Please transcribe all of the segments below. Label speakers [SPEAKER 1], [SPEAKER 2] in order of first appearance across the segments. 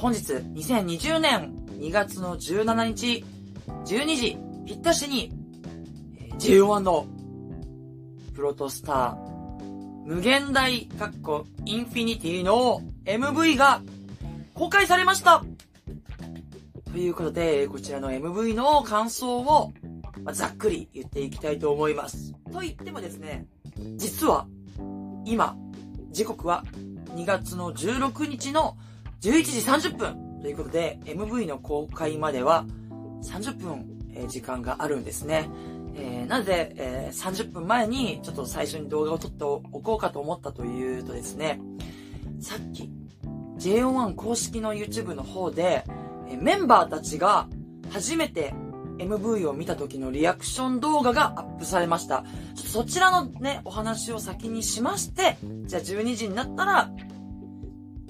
[SPEAKER 1] 本日、2020年2月の17日、12時、ぴったしに、JO1 の、プロトスター、無限大、かっこ、インフィニティの MV が公開されましたということで、こちらの MV の感想を、ざっくり言っていきたいと思います。と言ってもですね、実は、今、時刻は2月の16日の11時30分ということで、MV の公開までは30分、えー時間があるんですね。えーなので、えー30分前にちょっと最初に動画を撮っておこうかと思ったというとですね、さっき JO1 公式の YouTube の方で、えーメンバーたちが初めて MV を見た時のリアクション動画がアップされました。ちそちらのね、お話を先にしまして、じゃあ12時になったら、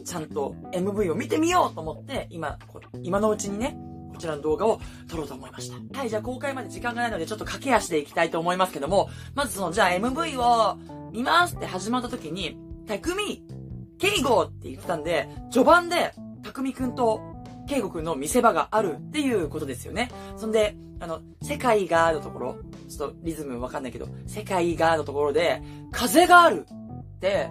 [SPEAKER 1] ちゃんと MV を見てみようと思って、今、今のうちにね、こちらの動画を撮ろうと思いました。はい、じゃあ公開まで時間がないのでちょっと駆け足でいきたいと思いますけども、まずその、じゃあ MV を見ますって始まった時に、たくみ、ケイゴって言ってたんで、序盤で、たくみくんと、ケイゴくんの見せ場があるっていうことですよね。そんで、あの、世界がのところ、ちょっとリズムわかんないけど、世界がのところで、風があるって、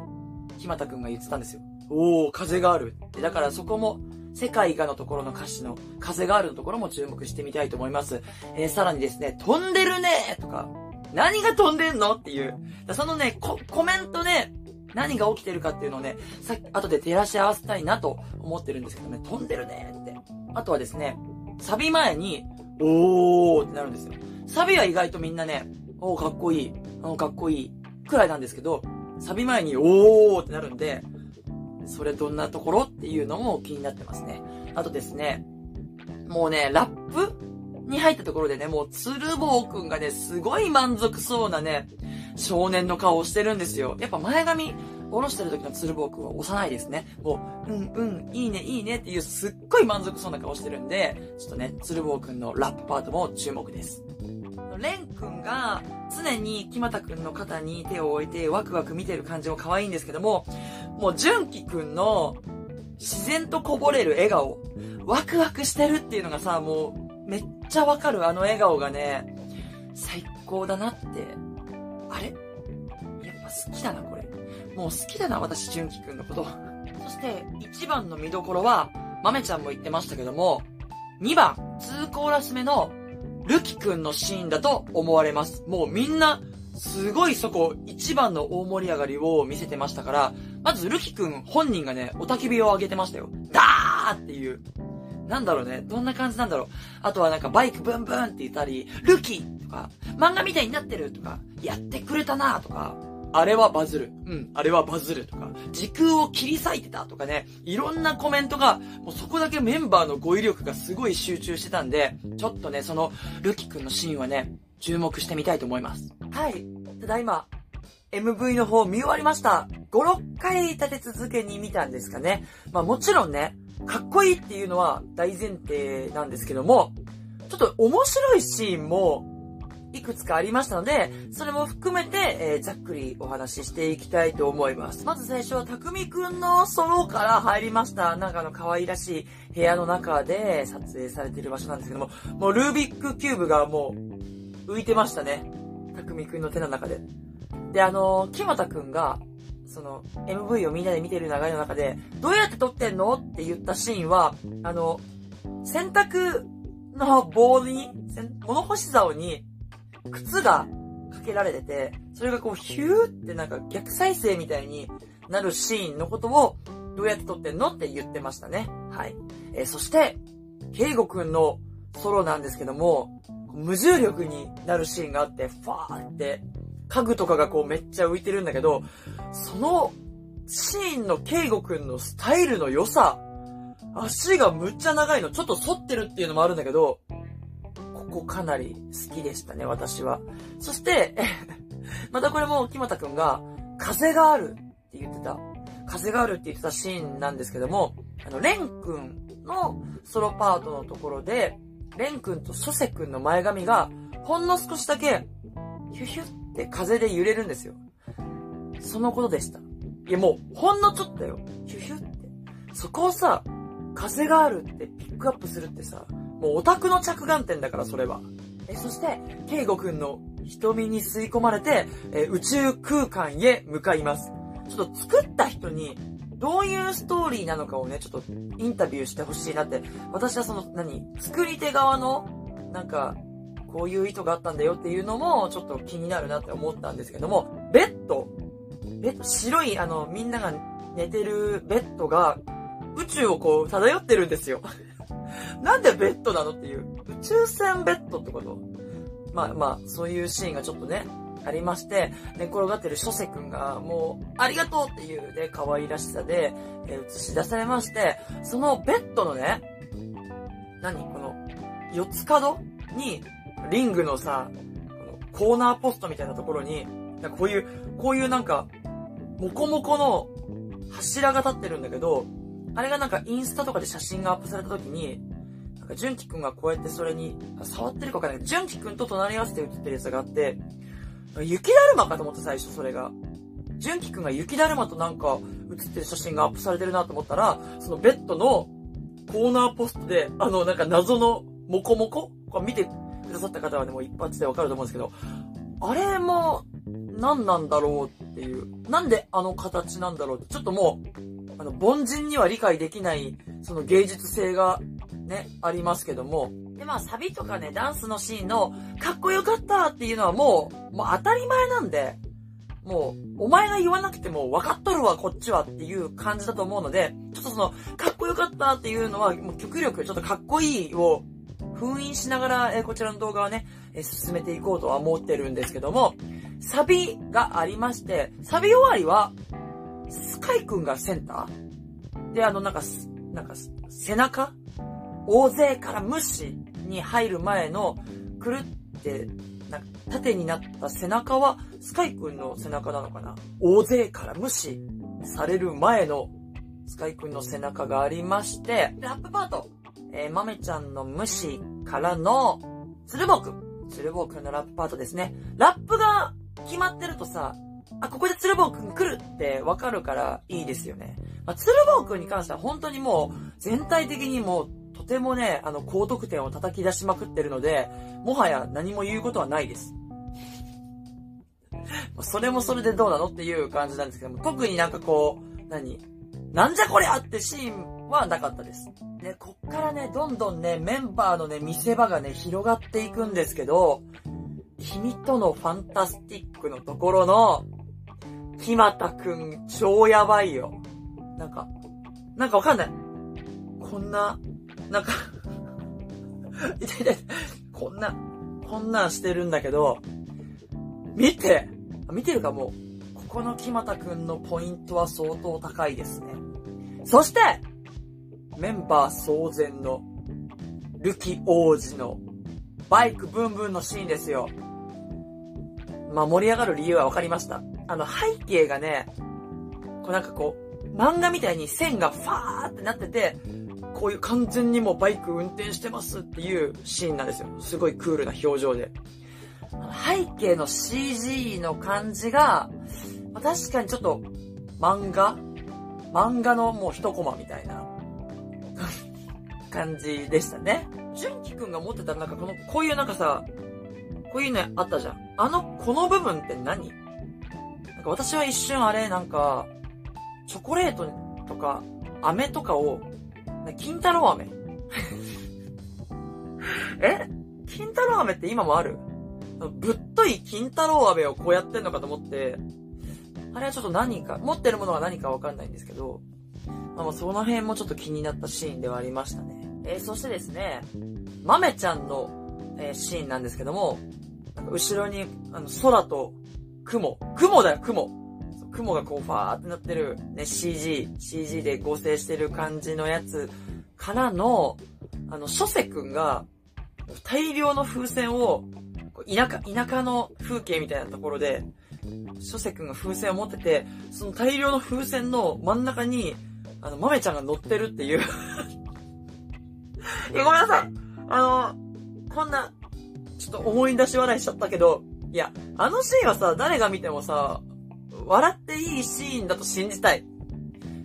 [SPEAKER 1] ひまたくんが言ってたんですよ。おー、風があるって。だからそこも、世界がのところの歌詞の風があるのところも注目してみたいと思います。えー、さらにですね、飛んでるねとか、何が飛んでんのっていう。そのね、コ、コメントね、何が起きてるかっていうのをね、さっき、後で照らし合わせたいなと思ってるんですけどね、飛んでるねって。あとはですね、サビ前に、おーってなるんですよ。サビは意外とみんなね、おーかっこいい、あのかっこいい、くらいなんですけど、サビ前におーってなるんで、それどんなところっていうのも気になってますね。あとですね、もうね、ラップに入ったところでね、もう、鶴坊くんがね、すごい満足そうなね、少年の顔をしてるんですよ。やっぱ前髪、下ろしてる時の鶴坊くんは幼いですね。もう、うんうん、いいね、いいねっていうすっごい満足そうな顔してるんで、ちょっとね、鶴坊くんのラップパートも注目です。レンくんが常に木俣くんの肩に手を置いてワクワク見てる感じも可愛いんですけども、もう純喜くんの自然とこぼれる笑顔、ワクワクしてるっていうのがさ、もうめっちゃわかるあの笑顔がね、最高だなって。あれ？やっぱ好きだな、これ。もう好きだな、私、純喜くんのこと。そして、一番の見どころは、豆ちゃんも言ってましたけども、2番、2コーラス目の、ルキくんのシーンだと思われます。もうみんな、すごいそこ、一番の大盛り上がりを見せてましたから、まずルキくん本人がね、おたき火を上げてましたよ。ダーっていう。なんだろうね。どんな感じなんだろう。あとはなんかバイクブンブンって言ったり、ルキとか、漫画みたいになってるとか、やってくれたなとか、あれはバズる。うん、あれはバズるとか、時空を切り裂いてたとかね、いろんなコメントが、もうそこだけメンバーの語彙力がすごい集中してたんで、ちょっとね、その、ルキくんのシーンはね、注目してみたいと思います。はい。ただいま、MV の方見終わりました。5、6回立て続けに見たんですかね。まあもちろんね、かっこいいっていうのは大前提なんですけども、ちょっと面白いシーンもいくつかありましたので、それも含めて、えーざっくりお話ししていきたいと思います。まず最初はたくみくんのソロから入りました。なんかあの可愛らしい部屋の中で撮影されている場所なんですけども、もうルービックキューブがもう浮いてましたね。たくみくんの手の中で。で、あの、木俣くんが、その、MV をみんなで見てる流れの中で、どうやって撮ってんのって言ったシーンは、あの、洗濯の棒に、せん物干し竿に、靴がかけられてて、それがこうヒューってなんか逆再生みたいになるシーンのことを、どうやって撮ってんのって言ってましたね。はい。えーそして、ケイゴくんのソロなんですけども、無重力になるシーンがあって、ファーって、家具とかがこうめっちゃ浮いてるんだけど、そのシーンのケイゴくんのスタイルの良さ、足がむっちゃ長いの、ちょっと反ってるっていうのもあるんだけど、ここかなり好きでしたね、私は。そして、またこれも木俣くんが、風があるって言ってた、風があるって言ってたシーンなんですけども、あの、レンくんのソロパートのところで、レンくんとソセくんの前髪が、ほんの少しだけ、ヒュヒュって風で揺れるんですよ。そのことでした。いやもう、ほんのちょっとよ。ヒュヒュって。そこをさ、風があるってピックアップするってさ、もうオタクの着眼点だから、それは。え、そして、ケイゴくんの瞳に吸い込まれて、え宇宙空間へ向かいます。ちょっと作った人に、どういうストーリーなのかをね、ちょっとインタビューしてほしいなって、私はその、何作り手側の、なんか、こういう意図があったんだよっていうのも、ちょっと気になるなって思ったんですけども、ベッド、ベッド、白い、あの、みんなが寝てるベッドが、宇宙をこう、漂ってるんですよ。なんでベッドなのっていう。宇宙船ベッドってことまあまあ、そういうシーンがちょっとね、ありまして、寝転がってる諸瀬くんが、もう、ありがとうっていうね、可愛らしさで、えー、映し出されまして、そのベッドのね、何？この、四つ角に、リングのさ、コーナーポストみたいなところに、なんかこういう、こういうなんか、もこもこの柱が立ってるんだけど、あれがなんかインスタとかで写真がアップされた時に、純喜くんがこうやってそれに、触ってるかわかんないけど、純喜くんと隣り合わせて写ってるやつがあって、雪だるまかと思って最初それが。純喜くんが雪だるまとなんか写ってる写真がアップされてるなと思ったら、そのベッドのコーナーポストで、あのなんか謎のモコモコ？これ見てくださった方はね、もう一発でわかると思うんですけど、あれも何なんだろうっていう。なんであの形なんだろうって、ちょっともう、あの、凡人には理解できない、その芸術性がね、ありますけども。で、まあ、サビとかね、ダンスのシーンの、かっこよかったっていうのはもう、もう当たり前なんで、もう、お前が言わなくても分かっとるわ、こっちはっていう感じだと思うので、ちょっとその、かっこよかったっていうのは、もう極力ちょっとかっこいいを封印しながら、え、こちらの動画はね、え、進めていこうとは思ってるんですけども、サビがありまして、サビ終わりは、スカイくんがセンター？で、あの、なんか、なんか、背中？大勢から無視に入る前の、くるって、な縦になった背中は、スカイくんの背中なのかな？大勢から無視される前の、スカイくんの背中がありまして、ラップパート。えー、豆ちゃんの無視からの、鶴房くん。鶴房くんのラップパートですね。ラップが決まってるとさ、あ、ここで鶴房くん来るってわかるからいいですよね。まあ、鶴房くんに関しては本当にもう全体的にもうとてもね、あの、高得点を叩き出しまくってるので、もはや何も言うことはないです。それもそれでどうなのっていう感じなんですけども、特になんかこう、何？なんじゃこりゃってシーンはなかったです。ね、こっからね、どんどんね、メンバーのね、見せ場がね、広がっていくんですけど、君とのファンタスティックのところの、木又くん超やばいよ。なんか、なんかわかんない。こんな、なんか痛い痛い。こんな、こんなんしてるんだけど、見て見てるかもう、ここの木又くんのポイントは相当高いですね。そして、メンバー騒然の、ルキ王子の、バイクブンブンのシーンですよ。まあ盛り上がる理由は分かりました。あの背景がね、こうなんかこう、漫画みたいに線がファーってなってて、こういう完全にもうバイク運転してますっていうシーンなんですよ。すごいクールな表情で。背景の CG の感じが、ま、確かにちょっと漫画？漫画のもう一コマみたいな感じでしたね。純喜くんが持ってたなんかこの、こういうなんかさ、こういうのあったじゃん。あの、この部分って何？なんか私は一瞬あれなんか、チョコレートとか、飴とかを金太郎飴え？金太郎飴って今もある？ぶっとい金太郎飴をこうやってんのかと思って、あれはちょっと何か、持ってるものが何かわかんないんですけど、まあ、その辺もちょっと気になったシーンではありましたね。えー、そしてですね、豆ちゃんの、えー、シーンなんですけども、後ろに、あの、空と雲。雲だよ、雲。雲がこうファーってなってる、ね、CG、CG で合成してる感じのやつからの、あの、諸瀬くんが、大量の風船を、田舎、田舎の風景みたいなところで、諸瀬くんが風船を持ってて、その大量の風船の真ん中に、あの、豆ちゃんが乗ってるっていういや、ごめんなさい。あの、こんな、ちょっと思い出し笑いしちゃったけど、いや、あのシーンはさ、誰が見てもさ、笑っていいシーンだと信じたい。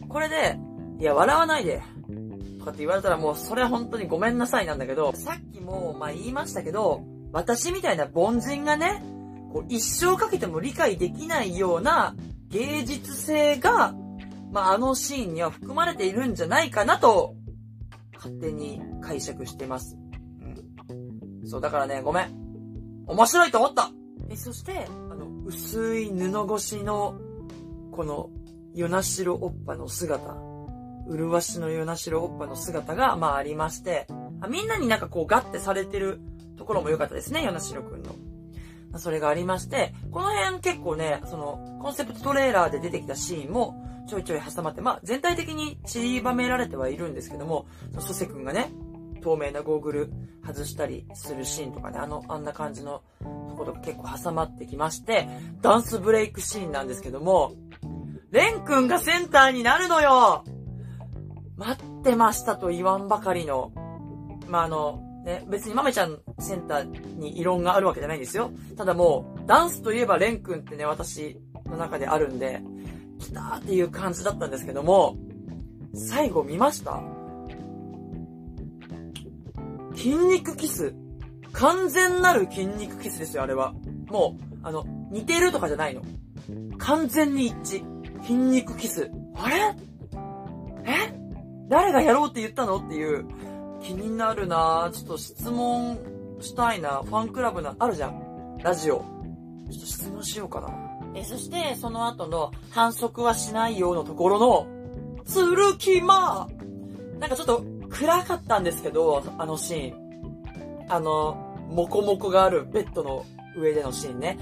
[SPEAKER 1] これで、いや、笑わないで。とかって言われたらもうそれは本当にごめんなさいなんだけど、さっきもまあ言いましたけど、私みたいな凡人がね、こう一生かけても理解できないような芸術性が、まああのシーンには含まれているんじゃないかなと、勝手に解釈してます。うん。そう、だからね、ごめん。面白いと思ったえ、そして、薄い布越しの、この、与那城おっぱの姿、麗しの与那城おっぱの姿が、まあありまして、あみんなになんかこうガッてされてるところも良かったですね、与那城くんの。それがありまして、この辺結構ね、その、コンセプトトレーラーで出てきたシーンもちょいちょい挟まって、まあ全体的に散りばめられてはいるんですけども、蘇生くんがね、透明なゴーグル外したりするシーンとかね、あの、あんな感じのことか結構挟まってきまして、ダンスブレイクシーンなんですけども、レン君がセンターになるのよ待ってましたと言わんばかりの、まあ、あの、ね、別に豆ちゃんセンターに異論があるわけじゃないんですよ。ただもう、ダンスといえばレン君ってね、私の中であるんで、来たーっていう感じだったんですけども、最後見ました？筋肉キス。完全なる筋肉キスですよ、あれは。もう、あの、似てるとかじゃないの。完全に一致。筋肉キス。あれ？え？誰がやろうって言ったの？っていう。気になるなちょっと質問したいな。ファンクラブな、あるじゃん。ラジオ。ちょっと質問しようかな。え、そして、その後の、反則はしないようのところの、つるきまなんかちょっと、暗かったんですけど、あのシーン。あの、もこもこがあるベッドの上でのシーンね。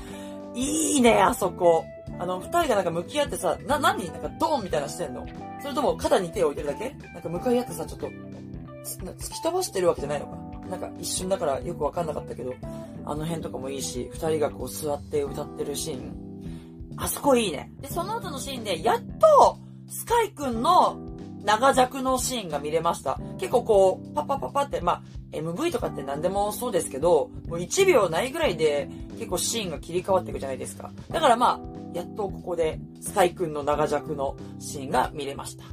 [SPEAKER 1] いいね、あそこ。あの、二人がなんか向き合ってさ、な、何なんかドーンみたいなしてんのそれとも肩に手を置いてるだけ？なんか向かい合ってさ、ちょっと、突き飛ばしてるわけじゃないのか？なんか一瞬だからよくわかんなかったけど、あの辺とかもいいし、二人がこう座って歌ってるシーン。あそこいいね。で、その後のシーンで、やっと、スカイくんの長尺のシーンが見れました。結構こう、パパパパって、まあ、MV とかって何でもそうですけど、もう1秒ないぐらいで結構シーンが切り替わっていくじゃないですか。だからまあ、やっとここでスカイくんの長尺のシーンが見れました。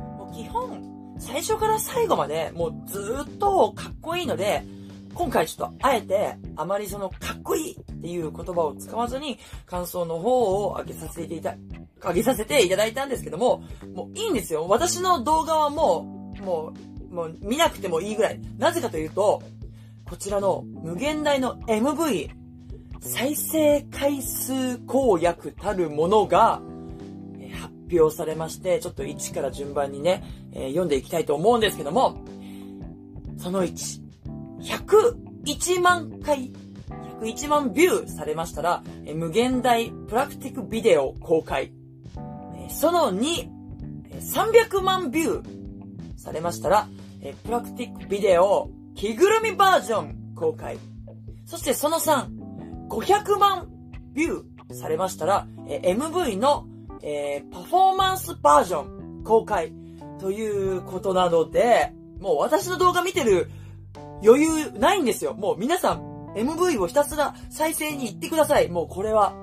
[SPEAKER 1] もう基本、最初から最後までもうずっとかっこいいので、今回ちょっとあえてあまりそのかっこいいっていう言葉を使わずに感想の方を上げさせていた、上げさせていただいたんですけども、もういいんですよ。私の動画はもう、もう、もう見なくてもいいぐらい。なぜかというと、こちらの無限大の MV、再生回数公約たるものが、発表されまして、ちょっと1から順番にね、えー、読んでいきたいと思うんですけども、その1、101万回、101万ビューされましたら、え無限大プラクティックビデオ公開え。その2、300万ビューされましたら、えプラクティックビデオ着ぐるみバージョン公開。そしてその3、500万ビューされましたら、え MV の、え、パフォーマンスバージョン公開ということなので、もう私の動画見てる余裕ないんですよ。もう皆さん MV をひたすら再生に行ってください。もうこれは。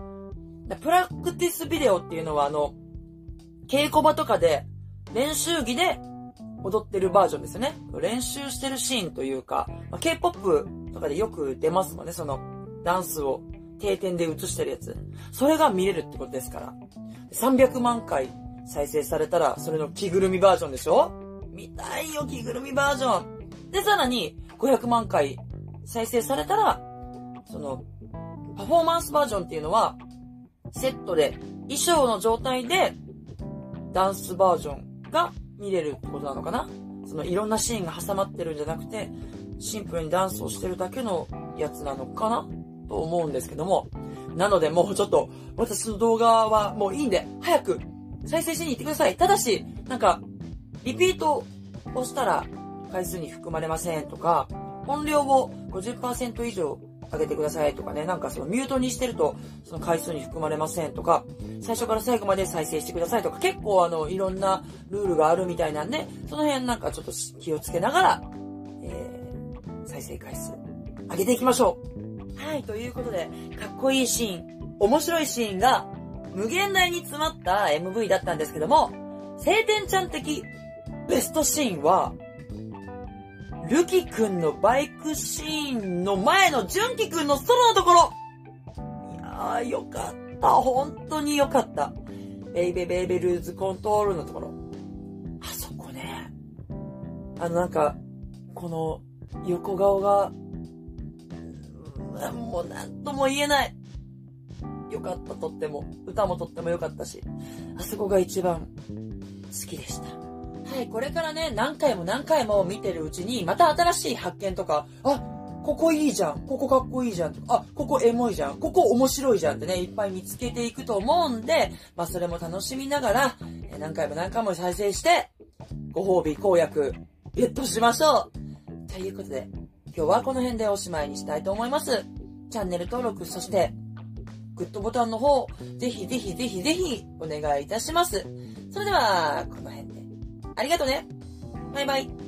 [SPEAKER 1] プラクティスビデオっていうのはあの、稽古場とかで練習着で踊ってるバージョンですよね。練習してるシーンというか、まあ、K-POP とかでよく出ますもんね、そのダンスを定点で映してるやつ。それが見れるってことですから。300万回再生されたら、それの着ぐるみバージョンでしょ？見たいよ、着ぐるみバージョン。で、さらに、500万回再生されたら、その、パフォーマンスバージョンっていうのは、セットで、衣装の状態で、ダンスバージョンが見れるってことなのかな？そのいろんなシーンが挟まってるんじゃなくて、シンプルにダンスをしてるだけのやつなのかなと思うんですけども。なのでもうちょっと、私の動画はもういいんで、早く再生しに行ってください。ただし、なんか、リピートをしたら回数に含まれませんとか、音量を50%以上上げてくださいとかね、なんかそのミュートにしてると、その回数に含まれませんとか、最初から最後まで再生してくださいとか、結構あの、いろんなルールがあるみたいなんで、その辺なんかちょっと気をつけながら、えー、再生回数上げていきましょう。はい、ということで、かっこいいシーン、面白いシーンが、無限大に詰まった MV だったんですけども、晴天ちゃん的ベストシーンは、ルキくんのバイクシーンの前の純喜くんのソロのところいやー、よかった。本当によかった。ベイベベイベルーズコントロールのところ。あそこね。あのなんか、この横顔が、もうなんとも言えない。よかった、とっても。歌もとってもよかったし。あそこが一番好きでした。はい、これからね、何回も何回も見てるうちに、また新しい発見とか、あ、ここいいじゃん。ここかっこいいじゃん。あ、ここエモいじゃん。ここ面白いじゃんってね、いっぱい見つけていくと思うんで、まあそれも楽しみながら、何回も何回も再生して、ご褒美公約、ゲットしましょうということで、今日はこの辺でおしまいにしたいと思います。チャンネル登録、そして、グッドボタンの方、ぜひぜひぜひぜひお願いいたします。それでは、この辺で。ありがとね。バイバイ。